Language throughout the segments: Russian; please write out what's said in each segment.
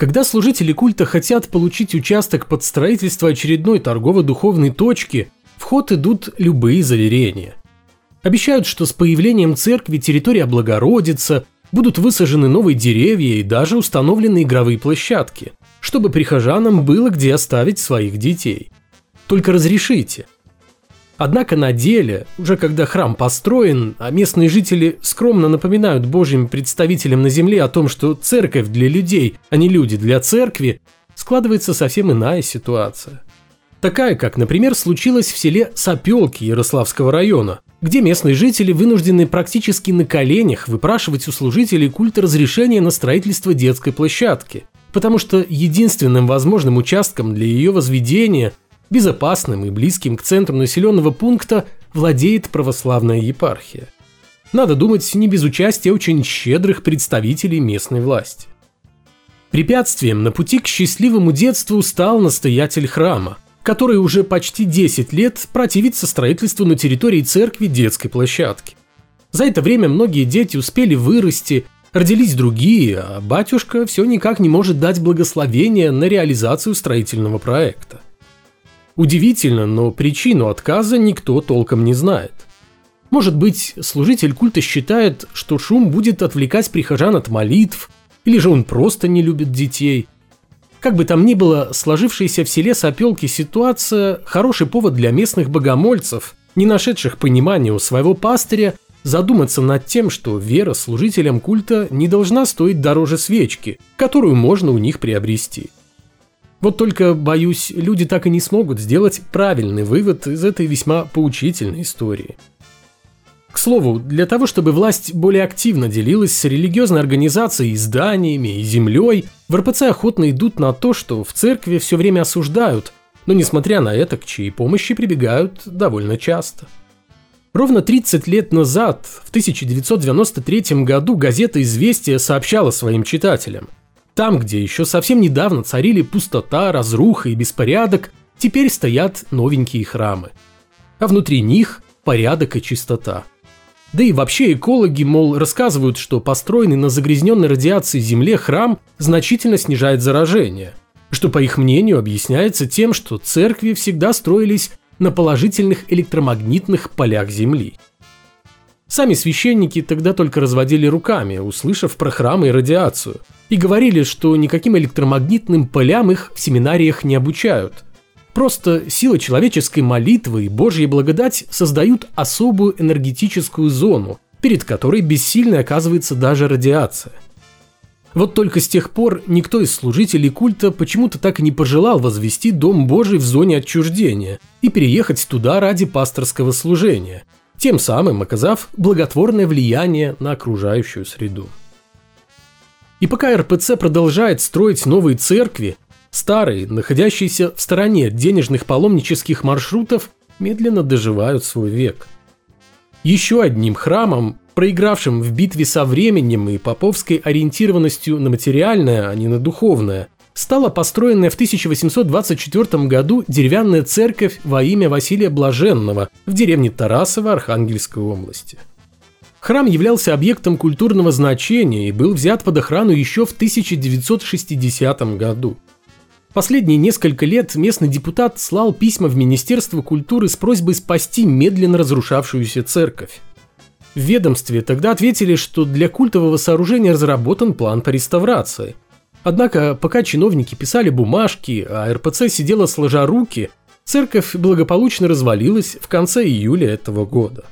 Когда служители культа хотят получить участок под строительство очередной торгово-духовной точки, в ход идут любые заверения. Обещают, что с появлением церкви территория облагородится, будут высажены новые деревья и даже установлены игровые площадки, чтобы прихожанам было где оставить своих детей. Только разрешите – Однако на деле, уже когда храм построен, а местные жители скромно напоминают божьим представителям на земле о том, что церковь для людей, а не люди для церкви, складывается совсем иная ситуация. Такая, как, например, случилась в селе Сапелки Ярославского района, где местные жители вынуждены практически на коленях выпрашивать у служителей культа разрешения на строительство детской площадки, потому что единственным возможным участком для ее возведения безопасным и близким к центру населенного пункта владеет православная епархия. Надо думать, не без участия очень щедрых представителей местной власти. Препятствием на пути к счастливому детству стал настоятель храма, который уже почти 10 лет противится строительству на территории церкви детской площадки. За это время многие дети успели вырасти, родились другие, а батюшка все никак не может дать благословение на реализацию строительного проекта. Удивительно, но причину отказа никто толком не знает. Может быть, служитель культа считает, что шум будет отвлекать прихожан от молитв, или же он просто не любит детей. Как бы там ни было, сложившаяся в селе Сапелки ситуация – хороший повод для местных богомольцев, не нашедших понимания у своего пастыря, задуматься над тем, что вера служителям культа не должна стоить дороже свечки, которую можно у них приобрести – вот только, боюсь, люди так и не смогут сделать правильный вывод из этой весьма поучительной истории. К слову, для того, чтобы власть более активно делилась с религиозной организацией, зданиями и землей, в РПЦ охотно идут на то, что в церкви все время осуждают, но несмотря на это, к чьей помощи прибегают довольно часто. Ровно 30 лет назад, в 1993 году, газета «Известия» сообщала своим читателям – там, где еще совсем недавно царили пустота, разруха и беспорядок, теперь стоят новенькие храмы. А внутри них порядок и чистота. Да и вообще экологи, мол, рассказывают, что построенный на загрязненной радиацией земле храм значительно снижает заражение, что, по их мнению, объясняется тем, что церкви всегда строились на положительных электромагнитных полях Земли – Сами священники тогда только разводили руками, услышав про храмы и радиацию, и говорили, что никаким электромагнитным полям их в семинариях не обучают. Просто сила человеческой молитвы и Божья благодать создают особую энергетическую зону, перед которой бессильной оказывается даже радиация. Вот только с тех пор никто из служителей культа почему-то так и не пожелал возвести Дом Божий в зоне отчуждения и переехать туда ради пасторского служения – тем самым оказав благотворное влияние на окружающую среду. И пока РПЦ продолжает строить новые церкви, старые, находящиеся в стороне денежных паломнических маршрутов, медленно доживают свой век. Еще одним храмом, проигравшим в битве со временем и поповской ориентированностью на материальное, а не на духовное, стала построенная в 1824 году деревянная церковь во имя Василия Блаженного в деревне Тарасово Архангельской области. Храм являлся объектом культурного значения и был взят под охрану еще в 1960 году. Последние несколько лет местный депутат слал письма в Министерство культуры с просьбой спасти медленно разрушавшуюся церковь. В ведомстве тогда ответили, что для культового сооружения разработан план по реставрации – Однако, пока чиновники писали бумажки, а РПЦ сидела сложа руки, церковь благополучно развалилась в конце июля этого года.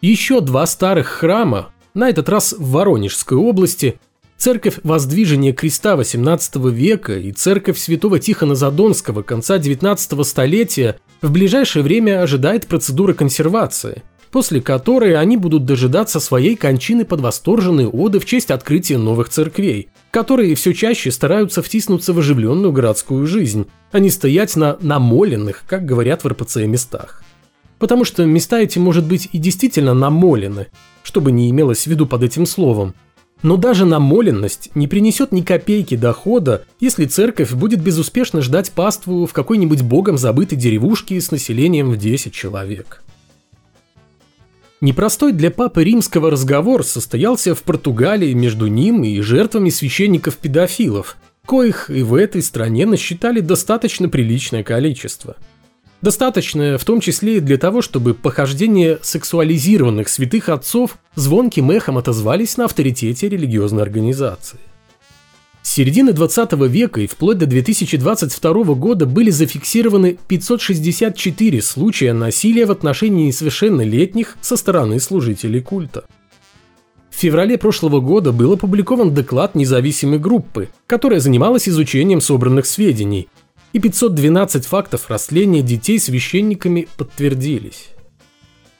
Еще два старых храма, на этот раз в Воронежской области, церковь Воздвижения Креста XVIII века и церковь святого Тихона Задонского конца XIX столетия в ближайшее время ожидает процедура консервации – после которой они будут дожидаться своей кончины под восторженные оды в честь открытия новых церквей, которые все чаще стараются втиснуться в оживленную городскую жизнь, а не стоять на намоленных, как говорят в РПЦ, местах. Потому что места эти, может быть, и действительно намолены, что бы ни имелось в виду под этим словом, но даже намоленность не принесет ни копейки дохода, если церковь будет безуспешно ждать паству в какой-нибудь богом забытой деревушке с населением в 10 человек. Непростой для папы римского разговор состоялся в Португалии между ним и жертвами священников-педофилов, коих и в этой стране насчитали достаточно приличное количество. Достаточное в том числе и для того, чтобы похождения сексуализированных святых отцов звонким эхом отозвались на авторитете религиозной организации. С середины 20 века и вплоть до 2022 года были зафиксированы 564 случая насилия в отношении несовершеннолетних со стороны служителей культа. В феврале прошлого года был опубликован доклад независимой группы, которая занималась изучением собранных сведений, и 512 фактов растления детей священниками подтвердились.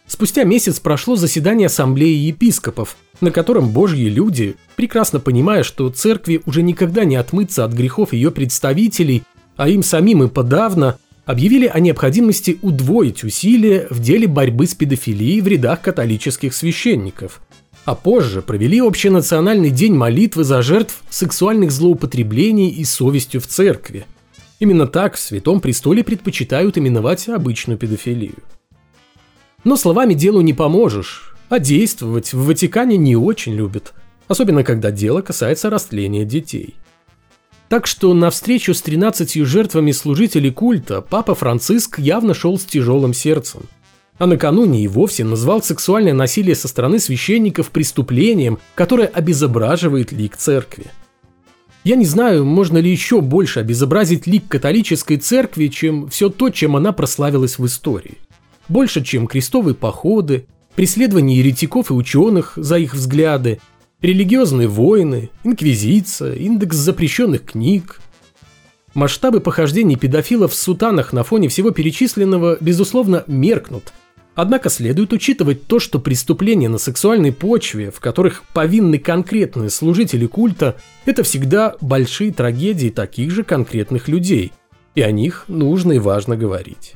Спустя месяц прошло заседание Ассамблеи епископов, на котором божьи люди, прекрасно понимая, что церкви уже никогда не отмыться от грехов ее представителей, а им самим и подавно, объявили о необходимости удвоить усилия в деле борьбы с педофилией в рядах католических священников. А позже провели общенациональный день молитвы за жертв сексуальных злоупотреблений и совестью в церкви. Именно так в Святом Престоле предпочитают именовать обычную педофилию. Но словами делу не поможешь. А действовать в Ватикане не очень любят, особенно когда дело касается растления детей. Так что на встречу с 13 жертвами служителей культа папа Франциск явно шел с тяжелым сердцем. А накануне и вовсе назвал сексуальное насилие со стороны священников преступлением, которое обезображивает лик церкви. Я не знаю, можно ли еще больше обезобразить лик католической церкви, чем все то, чем она прославилась в истории. Больше, чем крестовые походы, преследование еретиков и ученых за их взгляды, религиозные войны, инквизиция, индекс запрещенных книг. Масштабы похождений педофилов в сутанах на фоне всего перечисленного, безусловно, меркнут. Однако следует учитывать то, что преступления на сексуальной почве, в которых повинны конкретные служители культа, это всегда большие трагедии таких же конкретных людей, и о них нужно и важно говорить.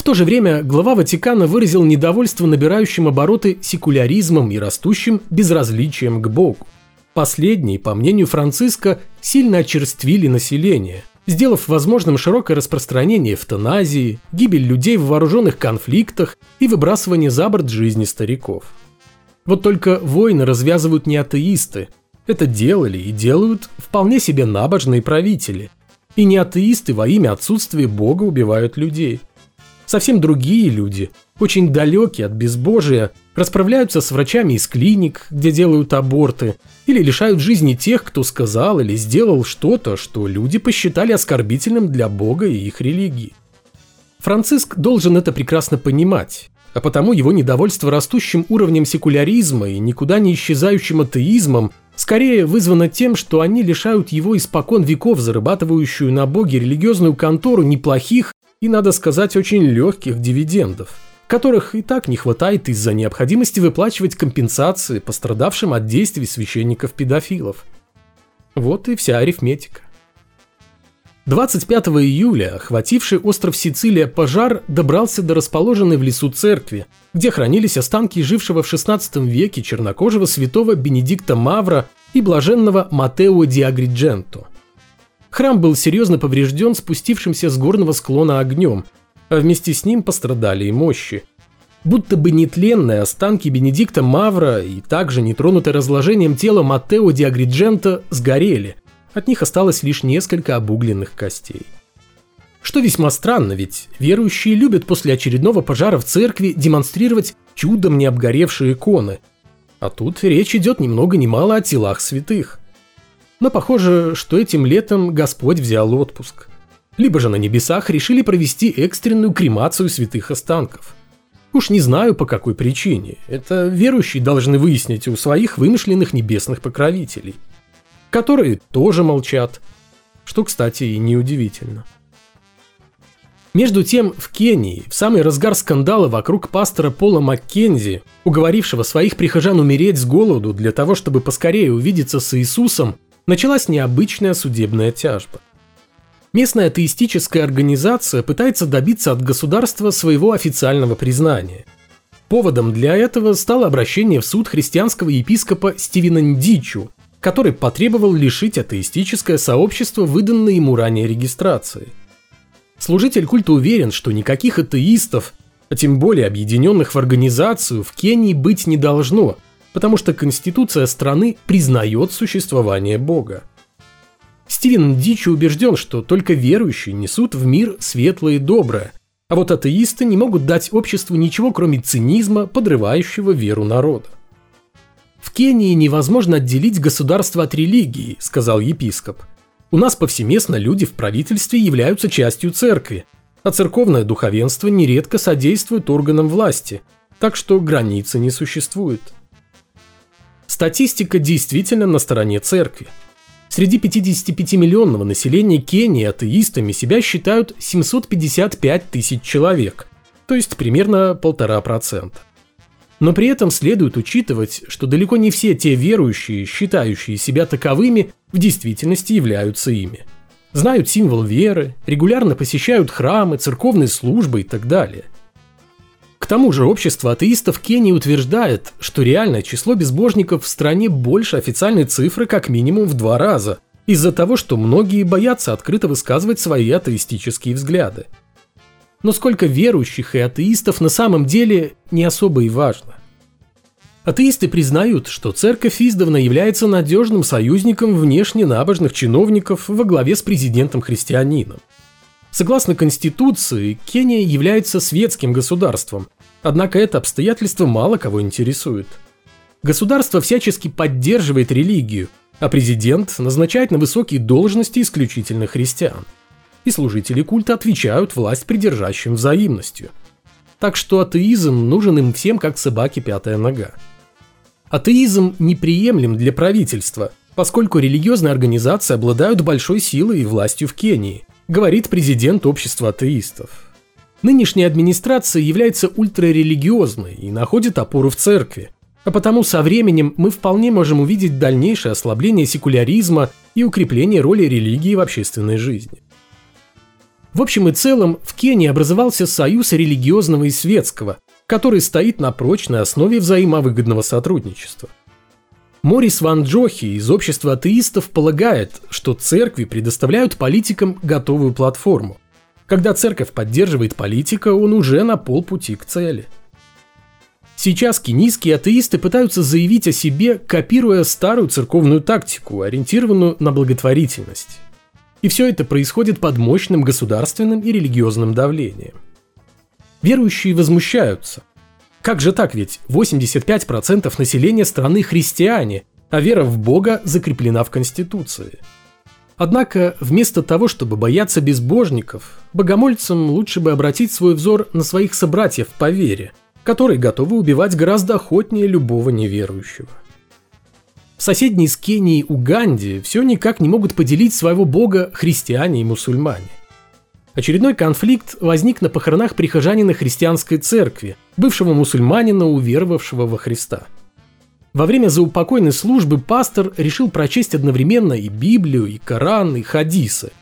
В то же время глава Ватикана выразил недовольство набирающим обороты секуляризмом и растущим безразличием к Богу. Последние, по мнению Франциска, сильно очерствили население, сделав возможным широкое распространение эвтаназии, гибель людей в вооруженных конфликтах и выбрасывание за борт жизни стариков. Вот только войны развязывают не атеисты. Это делали и делают вполне себе набожные правители. И не атеисты во имя отсутствия Бога убивают людей. Совсем другие люди, очень далекие от безбожия, расправляются с врачами из клиник, где делают аборты, или лишают жизни тех, кто сказал или сделал что-то, что люди посчитали оскорбительным для Бога и их религии. Франциск должен это прекрасно понимать, а потому его недовольство растущим уровнем секуляризма и никуда не исчезающим атеизмом скорее вызвано тем, что они лишают его испокон веков зарабатывающую на Боге религиозную контору неплохих и, надо сказать, очень легких дивидендов, которых и так не хватает из-за необходимости выплачивать компенсации пострадавшим от действий священников-педофилов. Вот и вся арифметика. 25 июля охвативший остров Сицилия пожар добрался до расположенной в лесу церкви, где хранились останки жившего в XVI веке чернокожего святого Бенедикта Мавра и блаженного Матео Диагридженто. Храм был серьезно поврежден спустившимся с горного склона огнем, а вместе с ним пострадали и мощи. Будто бы нетленные останки Бенедикта Мавра и также нетронутое разложением тела Маттео Диагриджента сгорели. От них осталось лишь несколько обугленных костей. Что весьма странно, ведь верующие любят после очередного пожара в церкви демонстрировать чудом не обгоревшие иконы. А тут речь идет ни много ни мало о телах святых. Но похоже, что этим летом Господь взял отпуск. Либо же на небесах решили провести экстренную кремацию святых останков. Уж не знаю по какой причине. Это верующие должны выяснить у своих вымышленных небесных покровителей. Которые тоже молчат. Что, кстати, и неудивительно. Между тем, в Кении, в самый разгар скандала вокруг пастора Пола Маккензи, уговорившего своих прихожан умереть с голоду для того, чтобы поскорее увидеться с Иисусом, началась необычная судебная тяжба. Местная атеистическая организация пытается добиться от государства своего официального признания. Поводом для этого стало обращение в суд христианского епископа Стивена Ндичу, который потребовал лишить атеистическое сообщество выданной ему ранее регистрации. Служитель культа уверен, что никаких атеистов, а тем более объединенных в организацию, в Кении быть не должно – потому что Конституция страны признает существование Бога. Стивен Дичи убежден, что только верующие несут в мир светлое и доброе, а вот атеисты не могут дать обществу ничего, кроме цинизма, подрывающего веру народа. «В Кении невозможно отделить государство от религии», – сказал епископ. «У нас повсеместно люди в правительстве являются частью церкви, а церковное духовенство нередко содействует органам власти, так что границы не существует». Статистика действительно на стороне церкви – Среди 55-миллионного населения Кении атеистами себя считают 755 тысяч человек, то есть примерно полтора процента. Но при этом следует учитывать, что далеко не все те верующие, считающие себя таковыми, в действительности являются ими. Знают символ веры, регулярно посещают храмы, церковные службы и так далее – тому же общество атеистов Кении утверждает, что реальное число безбожников в стране больше официальной цифры как минимум в два раза, из-за того, что многие боятся открыто высказывать свои атеистические взгляды. Но сколько верующих и атеистов на самом деле не особо и важно. Атеисты признают, что церковь издавна является надежным союзником внешне набожных чиновников во главе с президентом-христианином. Согласно Конституции, Кения является светским государством, однако это обстоятельство мало кого интересует. Государство всячески поддерживает религию, а президент назначает на высокие должности исключительно христиан. И служители культа отвечают власть придержащим взаимностью. Так что атеизм нужен им всем как собаке пятая нога. Атеизм неприемлем для правительства, поскольку религиозные организации обладают большой силой и властью в Кении – говорит президент общества атеистов. Нынешняя администрация является ультрарелигиозной и находит опору в церкви, а потому со временем мы вполне можем увидеть дальнейшее ослабление секуляризма и укрепление роли религии в общественной жизни. В общем и целом, в Кении образовался союз религиозного и светского, который стоит на прочной основе взаимовыгодного сотрудничества. Морис Ван Джохи из общества атеистов полагает, что церкви предоставляют политикам готовую платформу. Когда церковь поддерживает политика, он уже на полпути к цели. Сейчас кенийские атеисты пытаются заявить о себе, копируя старую церковную тактику, ориентированную на благотворительность. И все это происходит под мощным государственным и религиозным давлением. Верующие возмущаются. Как же так ведь? 85% населения страны христиане, а вера в Бога закреплена в Конституции. Однако, вместо того, чтобы бояться безбожников, богомольцам лучше бы обратить свой взор на своих собратьев по вере, которые готовы убивать гораздо охотнее любого неверующего. В соседней с Кенией Уганде все никак не могут поделить своего бога христиане и мусульмане. Очередной конфликт возник на похоронах прихожанина христианской церкви, бывшего мусульманина, уверовавшего во Христа. Во время заупокойной службы пастор решил прочесть одновременно и Библию, и Коран, и хадисы.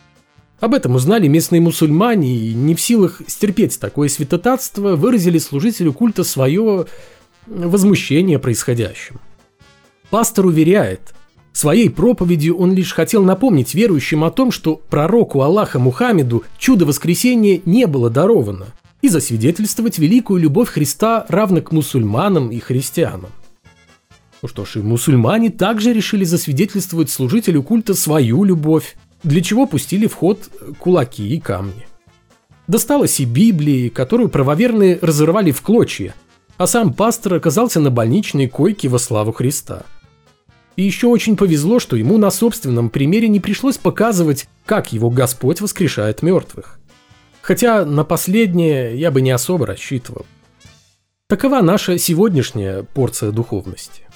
Об этом узнали местные мусульмане и не в силах стерпеть такое святотатство, выразили служителю культа свое возмущение происходящим. Пастор уверяет – Своей проповедью он лишь хотел напомнить верующим о том, что пророку Аллаха Мухаммеду чудо воскресения не было даровано, и засвидетельствовать великую любовь Христа равно к мусульманам и христианам. Ну что ж, и мусульмане также решили засвидетельствовать служителю культа свою любовь, для чего пустили в ход кулаки и камни. Досталось и Библии, которую правоверные разорвали в клочья, а сам пастор оказался на больничной койке во славу Христа – и еще очень повезло, что ему на собственном примере не пришлось показывать, как его Господь воскрешает мертвых. Хотя на последнее я бы не особо рассчитывал. Такова наша сегодняшняя порция духовности.